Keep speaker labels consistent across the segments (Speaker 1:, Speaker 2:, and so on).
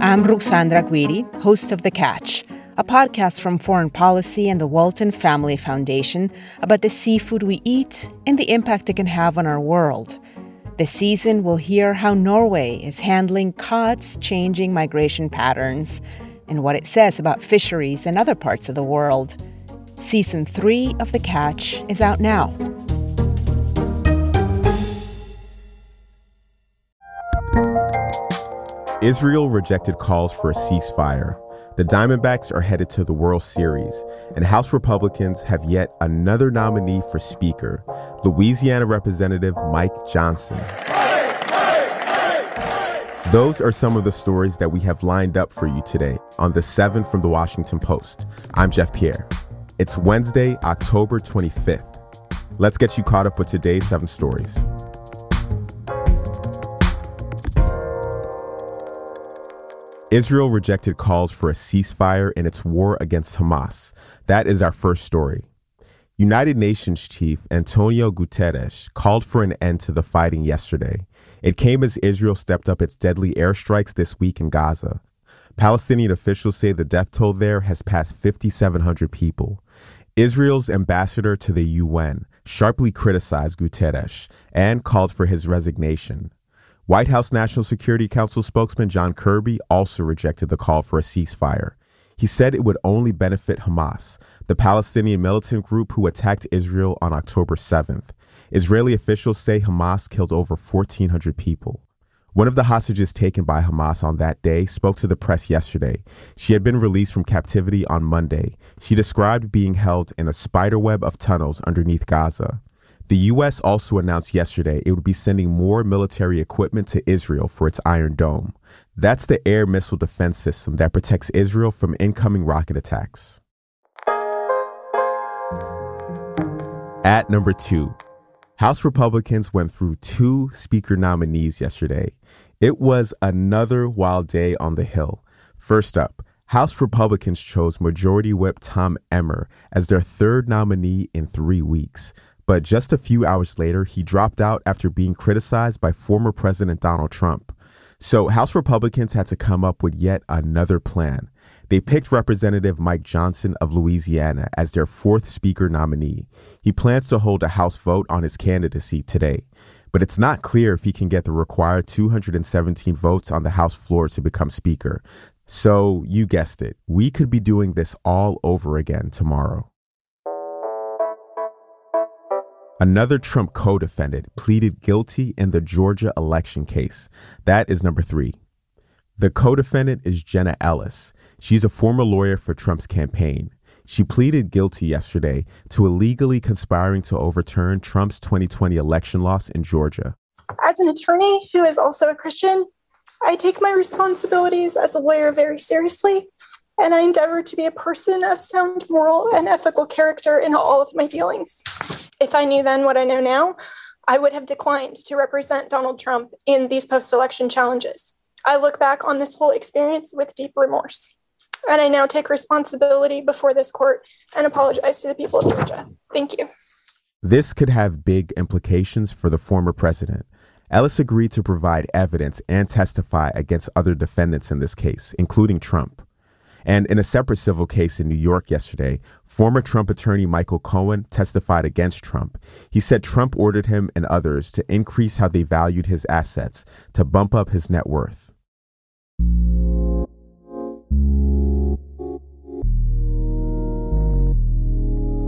Speaker 1: I'm Ruxandra Guidi, host of The Catch, a podcast from Foreign Policy and the Walton Family Foundation about the seafood we eat and the impact it can have on our world. This season, we'll hear how Norway is handling cod's changing migration patterns and what it says about fisheries in other parts of the world. Season 3 of The Catch is out now.
Speaker 2: Israel rejected calls for a ceasefire. The Diamondbacks are headed to the World Series, and House Republicans have yet another nominee for Speaker, Louisiana Representative Mike Johnson. Those are some of the stories that we have lined up for you today on the 7 from the Washington Post. I'm Jeff Pierre. It's Wednesday, October 25th. Let's get you caught up with today's seven stories. Israel rejected calls for a ceasefire in its war against Hamas. That is our first story. United Nations Chief Antonio Guterres called for an end to the fighting yesterday. It came as Israel stepped up its deadly airstrikes this week in Gaza. Palestinian officials say the death toll there has passed 5,700 people. Israel's ambassador to the UN sharply criticized Guterres and called for his resignation. White House National Security Council spokesman John Kirby also rejected the call for a ceasefire. He said it would only benefit Hamas, the Palestinian militant group who attacked Israel on October 7th. Israeli officials say Hamas killed over 1,400 people. One of the hostages taken by Hamas on that day spoke to the press yesterday. She had been released from captivity on Monday. She described being held in a spiderweb of tunnels underneath Gaza. The U.S. also announced yesterday it would be sending more military equipment to Israel for its Iron Dome. That's the air missile defense system that protects Israel from incoming rocket attacks. At number two, House Republicans went through two Speaker nominees yesterday. It was another wild day on the Hill. First up, House Republicans chose Majority Whip Tom Emmer as their third nominee in three weeks. But just a few hours later, he dropped out after being criticized by former President Donald Trump. So House Republicans had to come up with yet another plan. They picked Representative Mike Johnson of Louisiana as their fourth Speaker nominee. He plans to hold a House vote on his candidacy today, but it's not clear if he can get the required 217 votes on the House floor to become Speaker. So you guessed it, we could be doing this all over again tomorrow. Another Trump co defendant pleaded guilty in the Georgia election case. That is number three. The co defendant is Jenna Ellis. She's a former lawyer for Trump's campaign. She pleaded guilty yesterday to illegally conspiring to overturn Trump's 2020 election loss in Georgia.
Speaker 3: As an attorney who is also a Christian, I take my responsibilities as a lawyer very seriously, and I endeavor to be a person of sound moral and ethical character in all of my dealings. If I knew then what I know now, I would have declined to represent Donald Trump in these post election challenges. I look back on this whole experience with deep remorse. And I now take responsibility before this court and apologize to the people of Georgia. Thank you.
Speaker 2: This could have big implications for the former president. Ellis agreed to provide evidence and testify against other defendants in this case, including Trump. And in a separate civil case in New York yesterday, former Trump attorney Michael Cohen testified against Trump. He said Trump ordered him and others to increase how they valued his assets to bump up his net worth.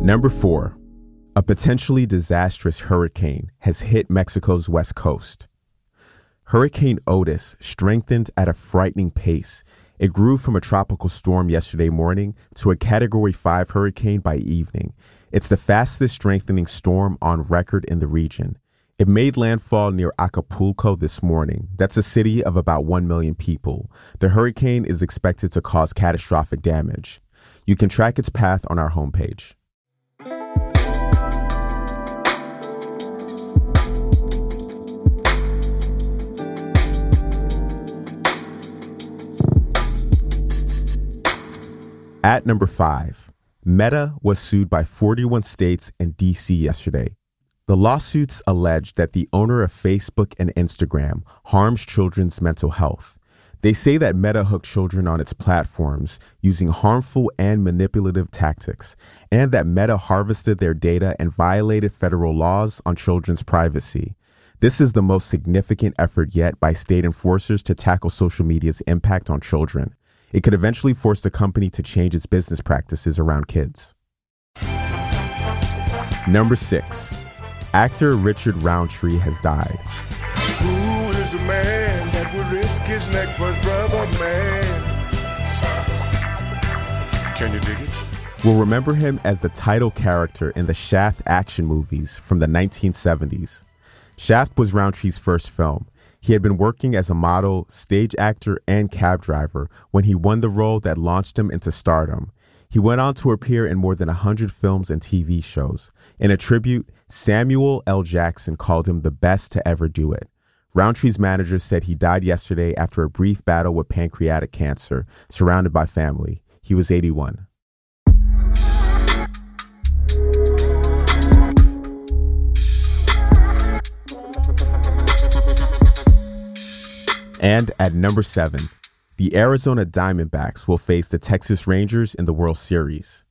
Speaker 2: Number four, a potentially disastrous hurricane has hit Mexico's west coast. Hurricane Otis strengthened at a frightening pace it grew from a tropical storm yesterday morning to a Category 5 hurricane by evening. It's the fastest strengthening storm on record in the region. It made landfall near Acapulco this morning. That's a city of about 1 million people. The hurricane is expected to cause catastrophic damage. You can track its path on our homepage. At number five, Meta was sued by 41 states and DC yesterday. The lawsuits allege that the owner of Facebook and Instagram harms children's mental health. They say that Meta hooked children on its platforms using harmful and manipulative tactics, and that Meta harvested their data and violated federal laws on children's privacy. This is the most significant effort yet by state enforcers to tackle social media's impact on children. It could eventually force the company to change its business practices around kids. Number six, actor Richard Roundtree has died.
Speaker 4: Who is the man that would risk his neck for his brother, man? Can you dig it?
Speaker 2: We'll remember him as the title character in the Shaft action movies from the 1970s. Shaft was Roundtree's first film. He had been working as a model, stage actor, and cab driver when he won the role that launched him into stardom. He went on to appear in more than 100 films and TV shows. In a tribute, Samuel L. Jackson called him the best to ever do it. Roundtree's manager said he died yesterday after a brief battle with pancreatic cancer, surrounded by family. He was 81. And at number seven, the Arizona Diamondbacks will face the Texas Rangers in the World Series.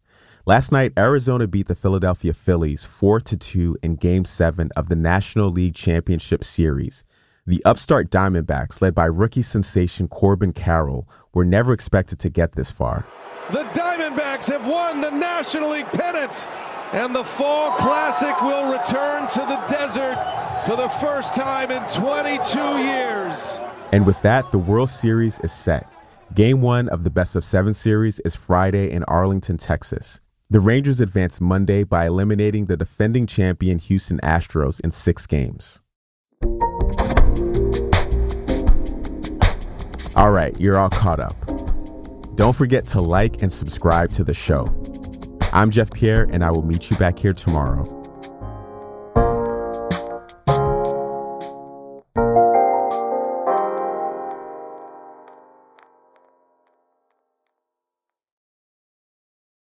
Speaker 2: Last night, Arizona beat the Philadelphia Phillies 4 2 in Game 7 of the National League Championship Series. The upstart Diamondbacks, led by rookie sensation Corbin Carroll, were never expected to get this far.
Speaker 5: The Diamondbacks have won the National League pennant, and the Fall Classic will return to the desert for the first time in 22 years.
Speaker 2: And with that, the World Series is set. Game one of the best of seven series is Friday in Arlington, Texas. The Rangers advanced Monday by eliminating the defending champion Houston Astros in six games. All right, you're all caught up. Don't forget to like and subscribe to the show. I'm Jeff Pierre, and I will meet you back here tomorrow.